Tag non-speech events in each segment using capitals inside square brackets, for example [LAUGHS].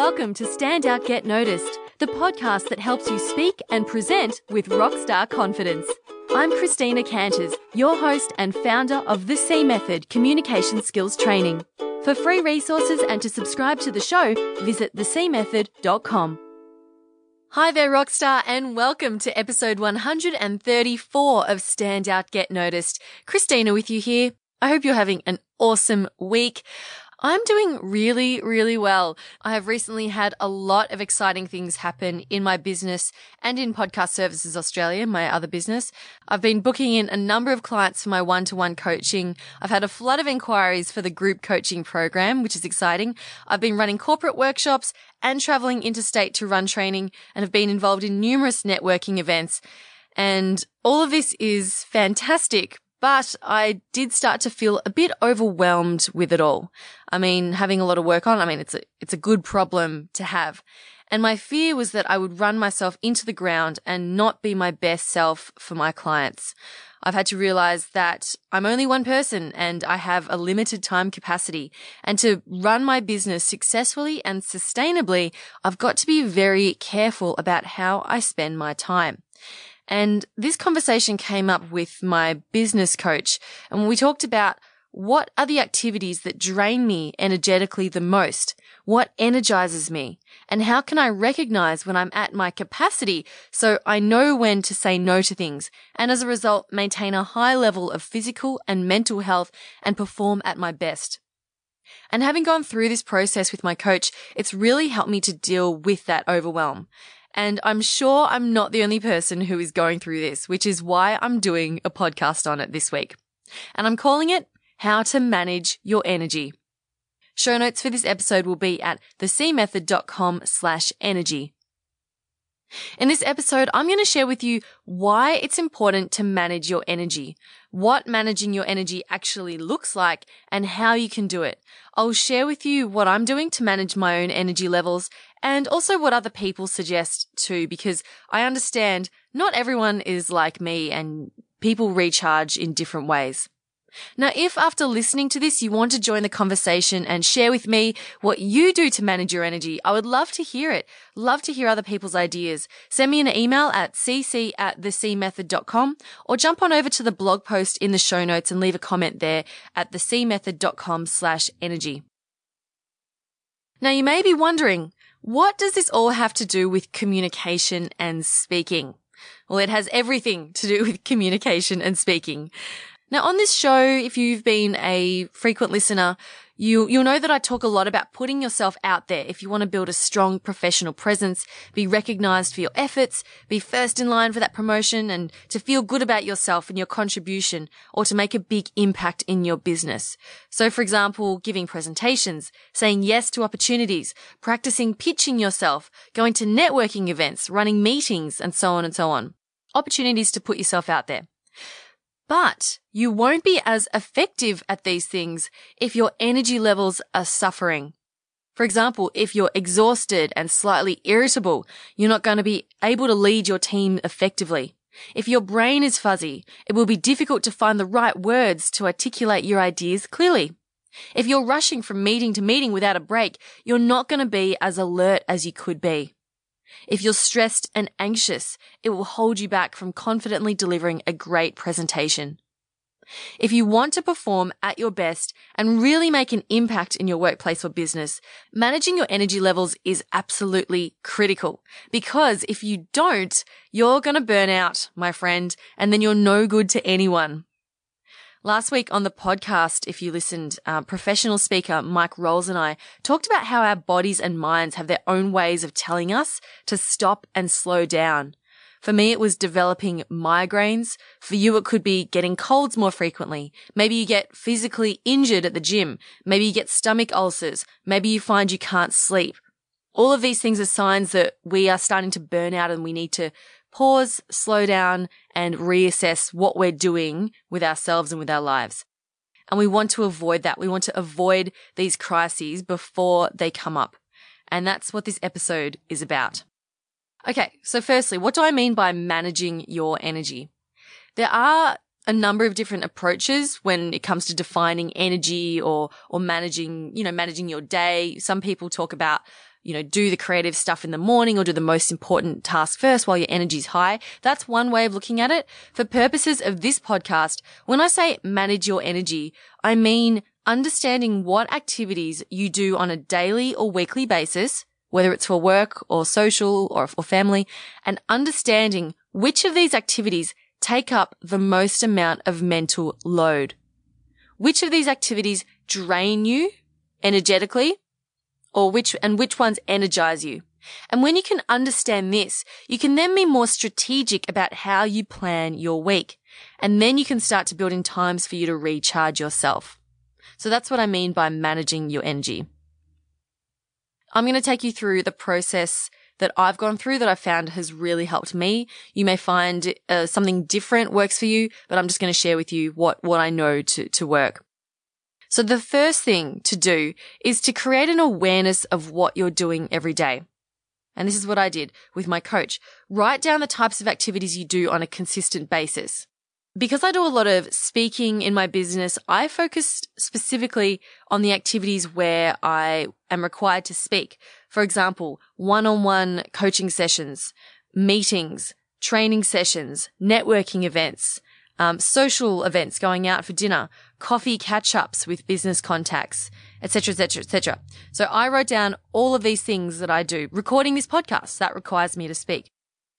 welcome to Stand Out Get Noticed, the podcast that helps you speak and present with rockstar confidence. I'm Christina Canters, your host and founder of the C Method Communication Skills Training. For free resources and to subscribe to the show, visit thecmethod.com. Hi there, Rockstar, and welcome to episode 134 of Stand Out Get Noticed. Christina with you here. I hope you're having an awesome week. I'm doing really, really well. I have recently had a lot of exciting things happen in my business and in Podcast Services Australia, my other business. I've been booking in a number of clients for my one to one coaching. I've had a flood of inquiries for the group coaching program, which is exciting. I've been running corporate workshops and traveling interstate to run training and have been involved in numerous networking events. And all of this is fantastic, but I did start to feel a bit overwhelmed with it all. I mean, having a lot of work on, I mean, it's a, it's a good problem to have. And my fear was that I would run myself into the ground and not be my best self for my clients. I've had to realize that I'm only one person and I have a limited time capacity. And to run my business successfully and sustainably, I've got to be very careful about how I spend my time. And this conversation came up with my business coach and we talked about what are the activities that drain me energetically the most? What energizes me? And how can I recognize when I'm at my capacity so I know when to say no to things and as a result maintain a high level of physical and mental health and perform at my best? And having gone through this process with my coach, it's really helped me to deal with that overwhelm. And I'm sure I'm not the only person who is going through this, which is why I'm doing a podcast on it this week. And I'm calling it How to Manage Your Energy. Show notes for this episode will be at thecmethod.com slash energy. In this episode, I'm going to share with you why it's important to manage your energy, what managing your energy actually looks like, and how you can do it. I'll share with you what I'm doing to manage my own energy levels and also what other people suggest too, because I understand not everyone is like me and people recharge in different ways. Now, if after listening to this, you want to join the conversation and share with me what you do to manage your energy, I would love to hear it. Love to hear other people's ideas. Send me an email at cc at thecmethod.com or jump on over to the blog post in the show notes and leave a comment there at thecmethod.com slash energy. Now, you may be wondering, what does this all have to do with communication and speaking? Well, it has everything to do with communication and speaking. Now, on this show, if you've been a frequent listener, you, you'll know that I talk a lot about putting yourself out there if you want to build a strong professional presence, be recognized for your efforts, be first in line for that promotion and to feel good about yourself and your contribution or to make a big impact in your business. So for example, giving presentations, saying yes to opportunities, practicing pitching yourself, going to networking events, running meetings and so on and so on. Opportunities to put yourself out there. But you won't be as effective at these things if your energy levels are suffering. For example, if you're exhausted and slightly irritable, you're not going to be able to lead your team effectively. If your brain is fuzzy, it will be difficult to find the right words to articulate your ideas clearly. If you're rushing from meeting to meeting without a break, you're not going to be as alert as you could be. If you're stressed and anxious, it will hold you back from confidently delivering a great presentation. If you want to perform at your best and really make an impact in your workplace or business, managing your energy levels is absolutely critical. Because if you don't, you're going to burn out, my friend, and then you're no good to anyone. Last week on the podcast, if you listened, uh, professional speaker Mike Rolls and I talked about how our bodies and minds have their own ways of telling us to stop and slow down. For me, it was developing migraines. For you, it could be getting colds more frequently. Maybe you get physically injured at the gym. Maybe you get stomach ulcers. Maybe you find you can't sleep. All of these things are signs that we are starting to burn out and we need to pause, slow down and reassess what we're doing with ourselves and with our lives. And we want to avoid that. We want to avoid these crises before they come up. And that's what this episode is about. Okay. So firstly, what do I mean by managing your energy? There are a number of different approaches when it comes to defining energy or, or managing, you know, managing your day. Some people talk about you know, do the creative stuff in the morning or do the most important task first while your energy's high. That's one way of looking at it. For purposes of this podcast, when I say manage your energy, I mean understanding what activities you do on a daily or weekly basis, whether it's for work or social or for family, and understanding which of these activities take up the most amount of mental load. Which of these activities drain you energetically or which, and which ones energize you. And when you can understand this, you can then be more strategic about how you plan your week. And then you can start to build in times for you to recharge yourself. So that's what I mean by managing your energy. I'm going to take you through the process that I've gone through that I found has really helped me. You may find uh, something different works for you, but I'm just going to share with you what, what I know to, to work. So the first thing to do is to create an awareness of what you're doing every day. And this is what I did with my coach. Write down the types of activities you do on a consistent basis. Because I do a lot of speaking in my business, I focused specifically on the activities where I am required to speak. For example, one-on-one coaching sessions, meetings, training sessions, networking events, um, social events, going out for dinner, coffee catch-ups with business contacts, etc., etc., etc. So I wrote down all of these things that I do. Recording this podcast that requires me to speak.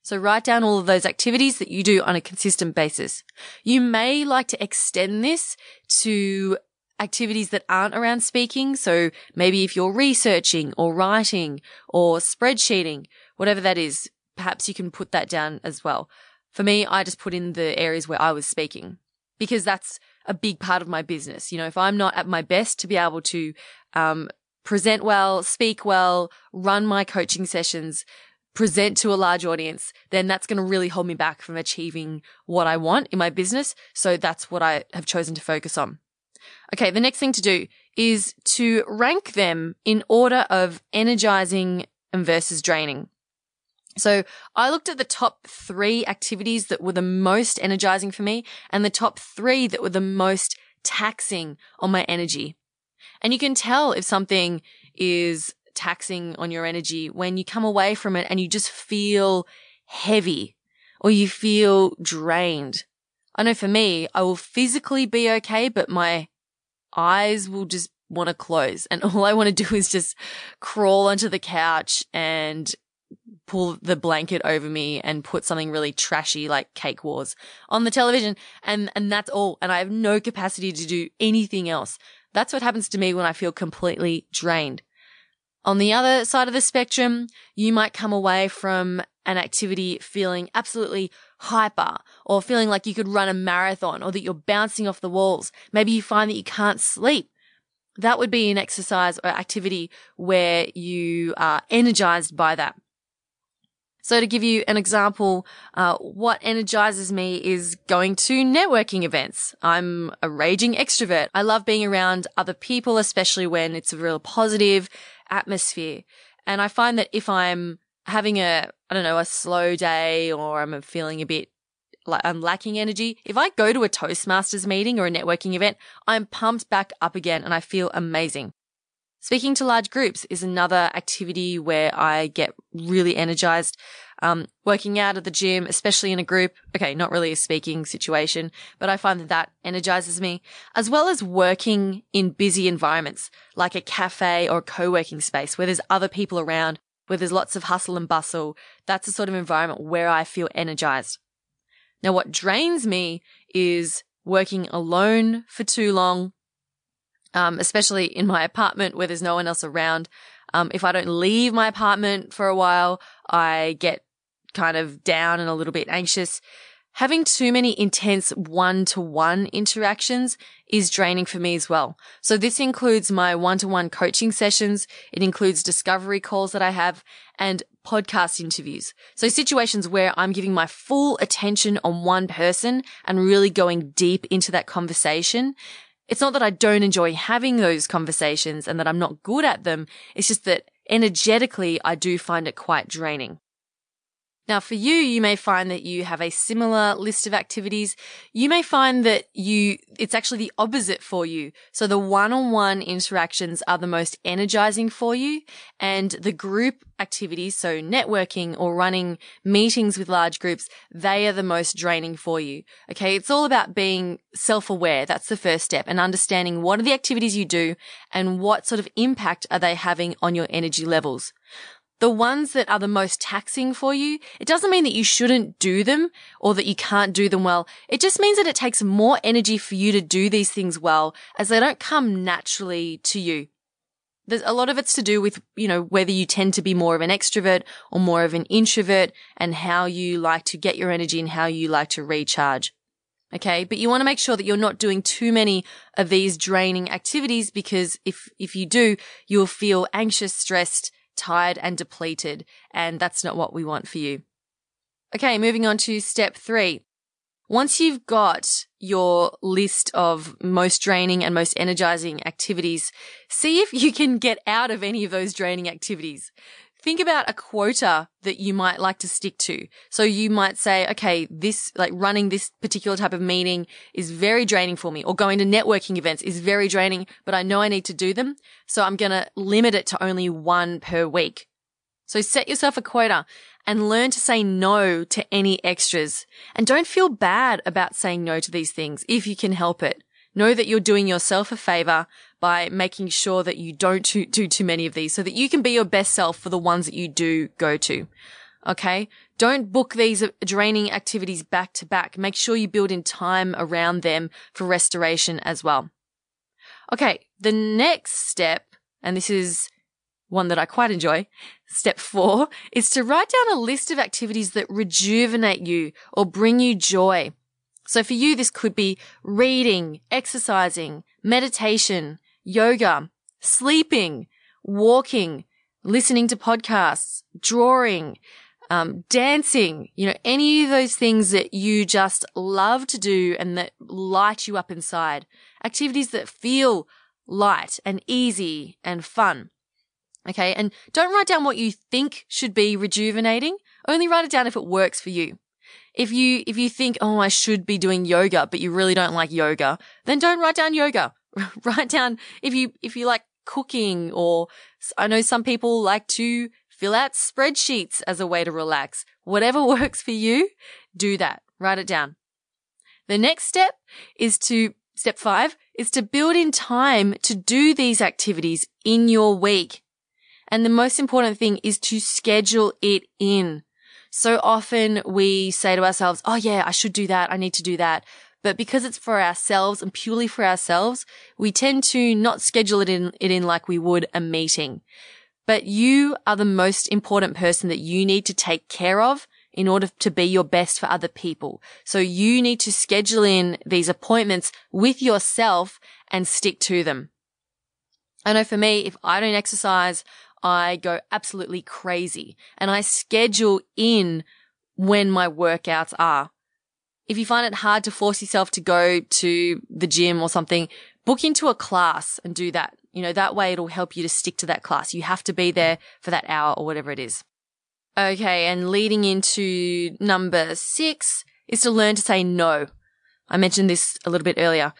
So write down all of those activities that you do on a consistent basis. You may like to extend this to activities that aren't around speaking. So maybe if you're researching or writing or spreadsheeting, whatever that is, perhaps you can put that down as well. For me, I just put in the areas where I was speaking because that's a big part of my business. You know, if I'm not at my best to be able to, um, present well, speak well, run my coaching sessions, present to a large audience, then that's going to really hold me back from achieving what I want in my business. So that's what I have chosen to focus on. Okay. The next thing to do is to rank them in order of energizing versus draining. So I looked at the top three activities that were the most energizing for me and the top three that were the most taxing on my energy. And you can tell if something is taxing on your energy when you come away from it and you just feel heavy or you feel drained. I know for me, I will physically be okay, but my eyes will just want to close and [LAUGHS] all I want to do is just crawl onto the couch and pull the blanket over me and put something really trashy like Cake Wars on the television. And, and that's all. And I have no capacity to do anything else. That's what happens to me when I feel completely drained. On the other side of the spectrum, you might come away from an activity feeling absolutely hyper or feeling like you could run a marathon or that you're bouncing off the walls. Maybe you find that you can't sleep. That would be an exercise or activity where you are energized by that. So to give you an example, uh, what energizes me is going to networking events. I'm a raging extrovert. I love being around other people, especially when it's a real positive atmosphere. And I find that if I'm having a, I don't know, a slow day or I'm feeling a bit like I'm lacking energy, if I go to a Toastmasters meeting or a networking event, I'm pumped back up again and I feel amazing. Speaking to large groups is another activity where I get really energized. Um, working out at the gym, especially in a group. Okay, not really a speaking situation, but I find that that energizes me, as well as working in busy environments like a cafe or a co-working space where there's other people around, where there's lots of hustle and bustle. That's the sort of environment where I feel energized. Now, what drains me is working alone for too long, um, especially in my apartment where there's no one else around. Um, if I don't leave my apartment for a while, I get kind of down and a little bit anxious. Having too many intense one to one interactions is draining for me as well. So this includes my one to one coaching sessions. It includes discovery calls that I have and podcast interviews. So situations where I'm giving my full attention on one person and really going deep into that conversation it's not that I don't enjoy having those conversations and that I'm not good at them. It's just that energetically, I do find it quite draining. Now, for you, you may find that you have a similar list of activities. You may find that you, it's actually the opposite for you. So the one-on-one interactions are the most energizing for you and the group activities, so networking or running meetings with large groups, they are the most draining for you. Okay. It's all about being self-aware. That's the first step and understanding what are the activities you do and what sort of impact are they having on your energy levels the ones that are the most taxing for you, it doesn't mean that you shouldn't do them or that you can't do them well. It just means that it takes more energy for you to do these things well as they don't come naturally to you. There's a lot of it's to do with, you know, whether you tend to be more of an extrovert or more of an introvert and how you like to get your energy and how you like to recharge. Okay. But you want to make sure that you're not doing too many of these draining activities because if, if you do, you'll feel anxious, stressed, tired and depleted. And that's not what we want for you. Okay, moving on to step three. Once you've got your list of most draining and most energizing activities, see if you can get out of any of those draining activities think about a quota that you might like to stick to. So you might say, okay, this, like running this particular type of meeting is very draining for me or going to networking events is very draining, but I know I need to do them. So I'm going to limit it to only one per week. So set yourself a quota and learn to say no to any extras. And don't feel bad about saying no to these things if you can help it. Know that you're doing yourself a favor by making sure that you don't do too many of these so that you can be your best self for the ones that you do go to. Okay. Don't book these draining activities back to back. Make sure you build in time around them for restoration as well. Okay. The next step, and this is one that I quite enjoy. Step four is to write down a list of activities that rejuvenate you or bring you joy. So for you, this could be reading, exercising, meditation, yoga, sleeping, walking, listening to podcasts, drawing, um, dancing, you know, any of those things that you just love to do and that light you up inside. Activities that feel light and easy and fun. Okay. And don't write down what you think should be rejuvenating. Only write it down if it works for you. If you, if you think, oh, I should be doing yoga, but you really don't like yoga, then don't write down yoga. [LAUGHS] write down if you, if you like cooking or I know some people like to fill out spreadsheets as a way to relax. Whatever [LAUGHS] works for you, do that. Write it down. The next step is to, step five is to build in time to do these activities in your week. And the most important thing is to schedule it in. So often we say to ourselves, Oh yeah, I should do that. I need to do that. But because it's for ourselves and purely for ourselves, we tend to not schedule it in, it in like we would a meeting. But you are the most important person that you need to take care of in order to be your best for other people. So you need to schedule in these appointments with yourself and stick to them. I know for me, if I don't exercise, I go absolutely crazy and I schedule in when my workouts are. If you find it hard to force yourself to go to the gym or something, book into a class and do that. You know, that way it'll help you to stick to that class. You have to be there for that hour or whatever it is. Okay. And leading into number six is to learn to say no. I mentioned this a little bit earlier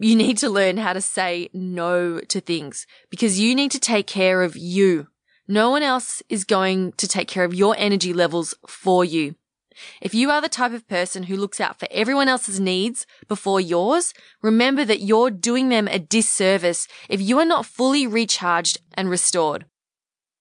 you need to learn how to say no to things because you need to take care of you. No one else is going to take care of your energy levels for you. If you are the type of person who looks out for everyone else's needs before yours, remember that you're doing them a disservice if you are not fully recharged and restored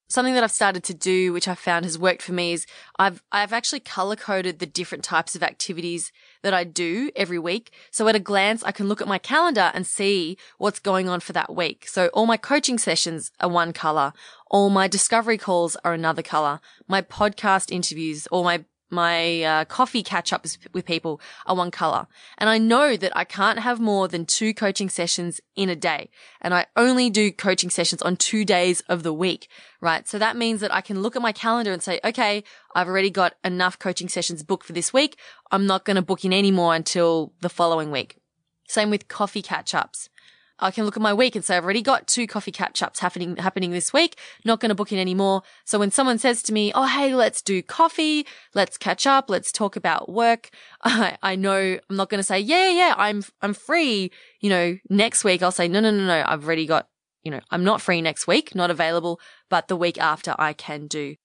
something that I've started to do, which I found has worked for me is I've, I've actually color coded the different types of activities that I do every week. So at a glance, I can look at my calendar and see what's going on for that week. So all my coaching sessions are one color. All my discovery calls are another color. My podcast interviews, or my my uh, coffee catch ups with people are one color. And I know that I can't have more than two coaching sessions in a day. And I only do coaching sessions on two days of the week, right? So that means that I can look at my calendar and say, okay, I've already got enough coaching sessions booked for this week. I'm not going to book in any more until the following week. Same with coffee catch ups. I can look at my week and say, I've already got two coffee catch ups happening, happening this week. Not going to book in anymore. So when someone says to me, Oh, hey, let's do coffee. Let's catch up. Let's talk about work. [LAUGHS] I, I know I'm not going to say, yeah, yeah, I'm, I'm free. You know, next week I'll say, no, no, no, no. I've already got, you know, I'm not free next week, not available, but the week after I can do.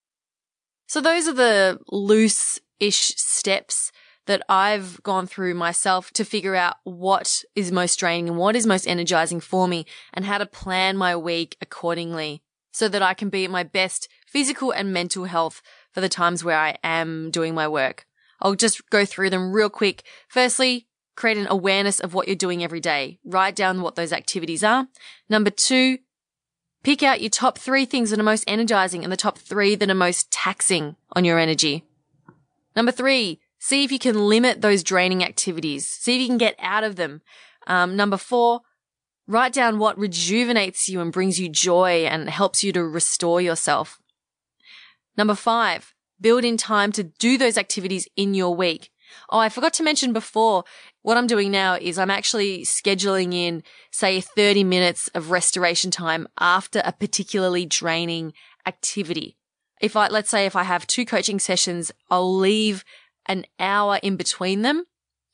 So those are the loose ish steps that I've gone through myself to figure out what is most draining and what is most energizing for me and how to plan my week accordingly so that I can be at my best physical and mental health for the times where I am doing my work. I'll just go through them real quick. Firstly, create an awareness of what you're doing every day. Write down what those activities are. Number two, pick out your top three things that are most energizing and the top three that are most taxing on your energy. Number three, See if you can limit those draining activities. See if you can get out of them. Um, number four, write down what rejuvenates you and brings you joy and helps you to restore yourself. Number five, build in time to do those activities in your week. Oh, I forgot to mention before, what I'm doing now is I'm actually scheduling in, say, 30 minutes of restoration time after a particularly draining activity. If I, let's say if I have two coaching sessions, I'll leave an hour in between them.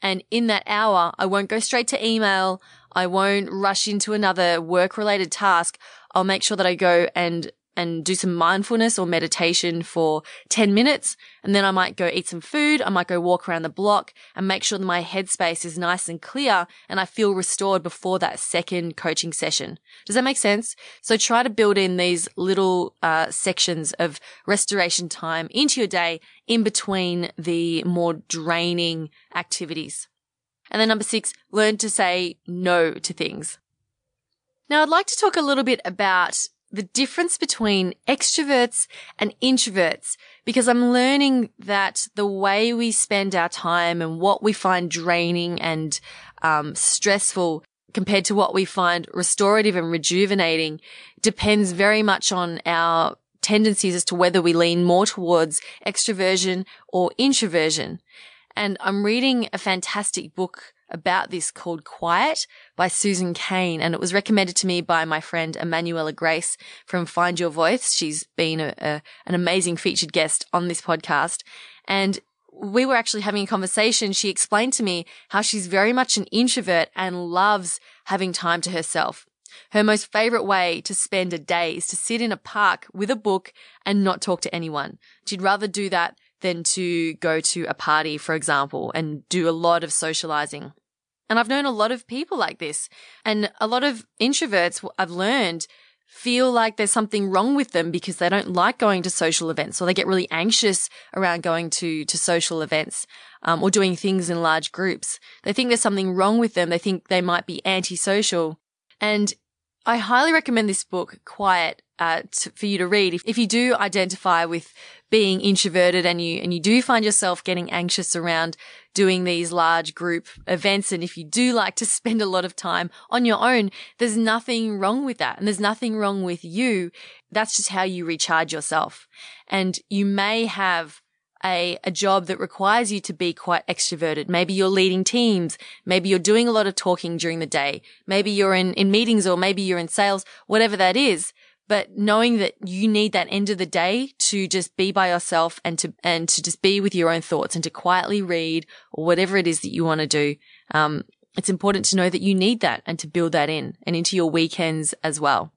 And in that hour, I won't go straight to email. I won't rush into another work related task. I'll make sure that I go and and do some mindfulness or meditation for 10 minutes. And then I might go eat some food. I might go walk around the block and make sure that my headspace is nice and clear and I feel restored before that second coaching session. Does that make sense? So try to build in these little uh, sections of restoration time into your day in between the more draining activities. And then number six, learn to say no to things. Now, I'd like to talk a little bit about the difference between extroverts and introverts because I'm learning that the way we spend our time and what we find draining and um, stressful compared to what we find restorative and rejuvenating depends very much on our tendencies as to whether we lean more towards extroversion or introversion. And I'm reading a fantastic book about this called Quiet by Susan Cain. And it was recommended to me by my friend Emanuela Grace from Find Your Voice. She's been a, a, an amazing featured guest on this podcast. And we were actually having a conversation. She explained to me how she's very much an introvert and loves having time to herself. Her most favorite way to spend a day is to sit in a park with a book and not talk to anyone. She'd rather do that than to go to a party, for example, and do a lot of socializing. And I've known a lot of people like this. And a lot of introverts I've learned feel like there's something wrong with them because they don't like going to social events or they get really anxious around going to, to social events, um, or doing things in large groups. They think there's something wrong with them. They think they might be antisocial. And I highly recommend this book, Quiet, uh, to, for you to read. If, if you do identify with being introverted and you, and you do find yourself getting anxious around doing these large group events. And if you do like to [LAUGHS] spend a lot of time on your own, there's nothing wrong with that. And there's nothing wrong with you. That's just how you recharge yourself. And you may have a, a job that requires you to be quite extroverted. Maybe you're leading teams. Maybe you're doing a lot of talking during the day. Maybe you're in, in meetings or maybe you're in sales, whatever that is. But knowing that you need that end of the day to just be by yourself and to, and to just be with your own thoughts and to quietly read or whatever it is that you want to do. Um, it's important to know that you need that and to build that in and into your weekends as well.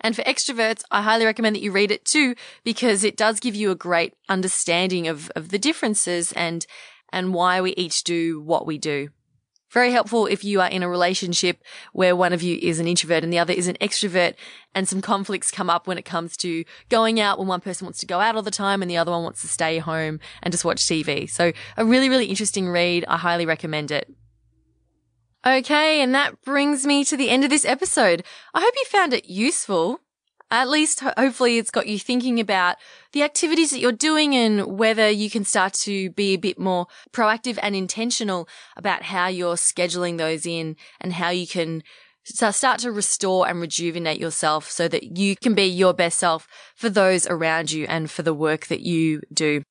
And for extroverts, I highly recommend that you read it too, because it does give you a great understanding of, of the differences and, and why we each do what we do. Very helpful if you are in a relationship where one of you is an introvert and the other is an extrovert and some conflicts come up when it comes to going out when one person wants to go out all the time and the other one wants to stay home and just watch TV. So a really, really interesting read. I highly recommend it. Okay, and that brings me to the end of this episode. I hope you found it useful. At least hopefully it's got you thinking about the activities that you're doing and whether you can start to be a bit more proactive and intentional about how you're scheduling those in and how you can start to restore and rejuvenate yourself so that you can be your best self for those around you and for the work that you do.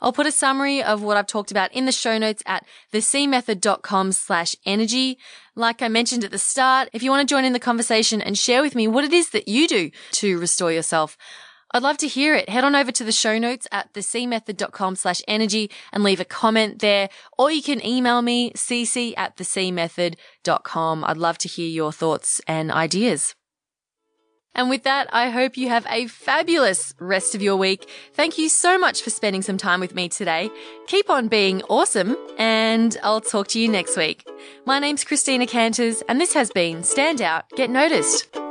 I'll put a summary of what I've talked about in the show notes at thecmethod.com slash energy. Like I mentioned at the start, if you want to join in the conversation and share with me what it is that you do to restore yourself, I'd love to hear it. Head on over to the show notes at thecmethod.com slash energy and leave a comment there. Or you can email me, cc at thecmethod.com. I'd love to hear your thoughts and ideas. And with that, I hope you have a fabulous rest of your week. Thank you so much for spending some time with me today. Keep on being awesome, and I'll talk to you next week. My name's Christina Canters, and this has been Stand Out, Get Noticed.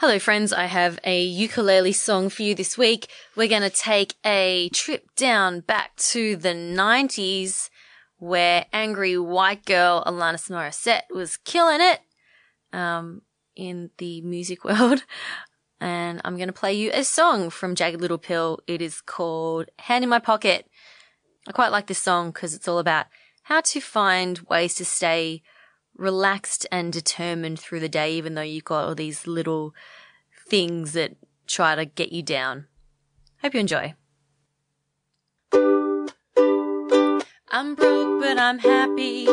Hello, friends. I have a ukulele song for you this week. We're going to take a trip down back to the 90s where angry white girl Alanis Morissette was killing it um, in the music [LAUGHS] world. And I'm going to play you a song from Jagged Little Pill. It is called Hand in My Pocket. I quite like this song because it's all about how to find ways to stay relaxed and determined through the day, even though you've got all these little things that try to get you down. Hope you enjoy. I'm broke, but I'm happy.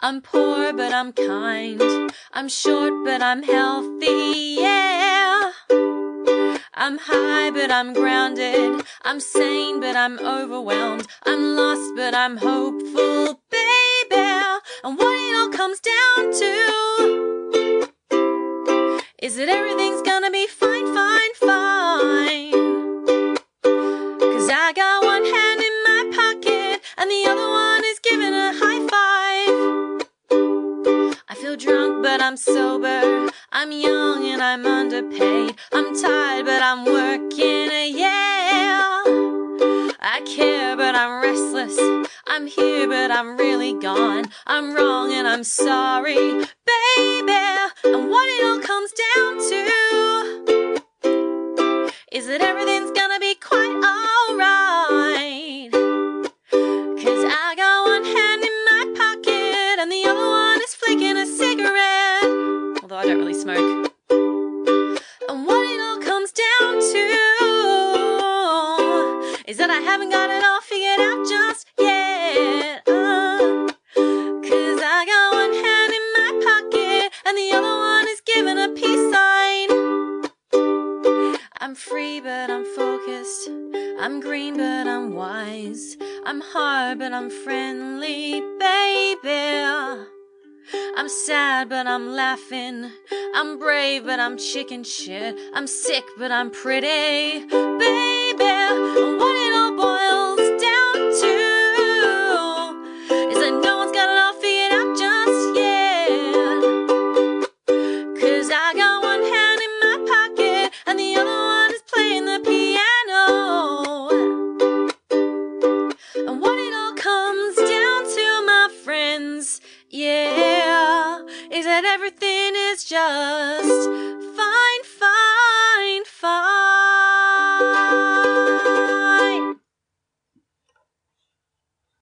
I'm poor, but I'm kind. I'm short, but I'm healthy, yeah. I'm high, but I'm grounded. I'm sane, but I'm overwhelmed. I'm lost, but I'm hopeful. And what it all comes down to is that everything's gonna be fine, fine, fine. Cause I got one hand in my pocket and the other one is giving a high five. I feel drunk, but I'm sober. I'm young and I'm underpaid. I'm tired, but I'm working, yeah. I care, but I'm restless. I'm here, but I'm really gone. I'm wrong and I'm sorry, baby. And what it all comes down to is that everything's gonna be quite alright. Hard, but I'm friendly, baby. I'm sad, but I'm laughing. I'm brave, but I'm chicken shit. I'm sick, but I'm pretty, baby.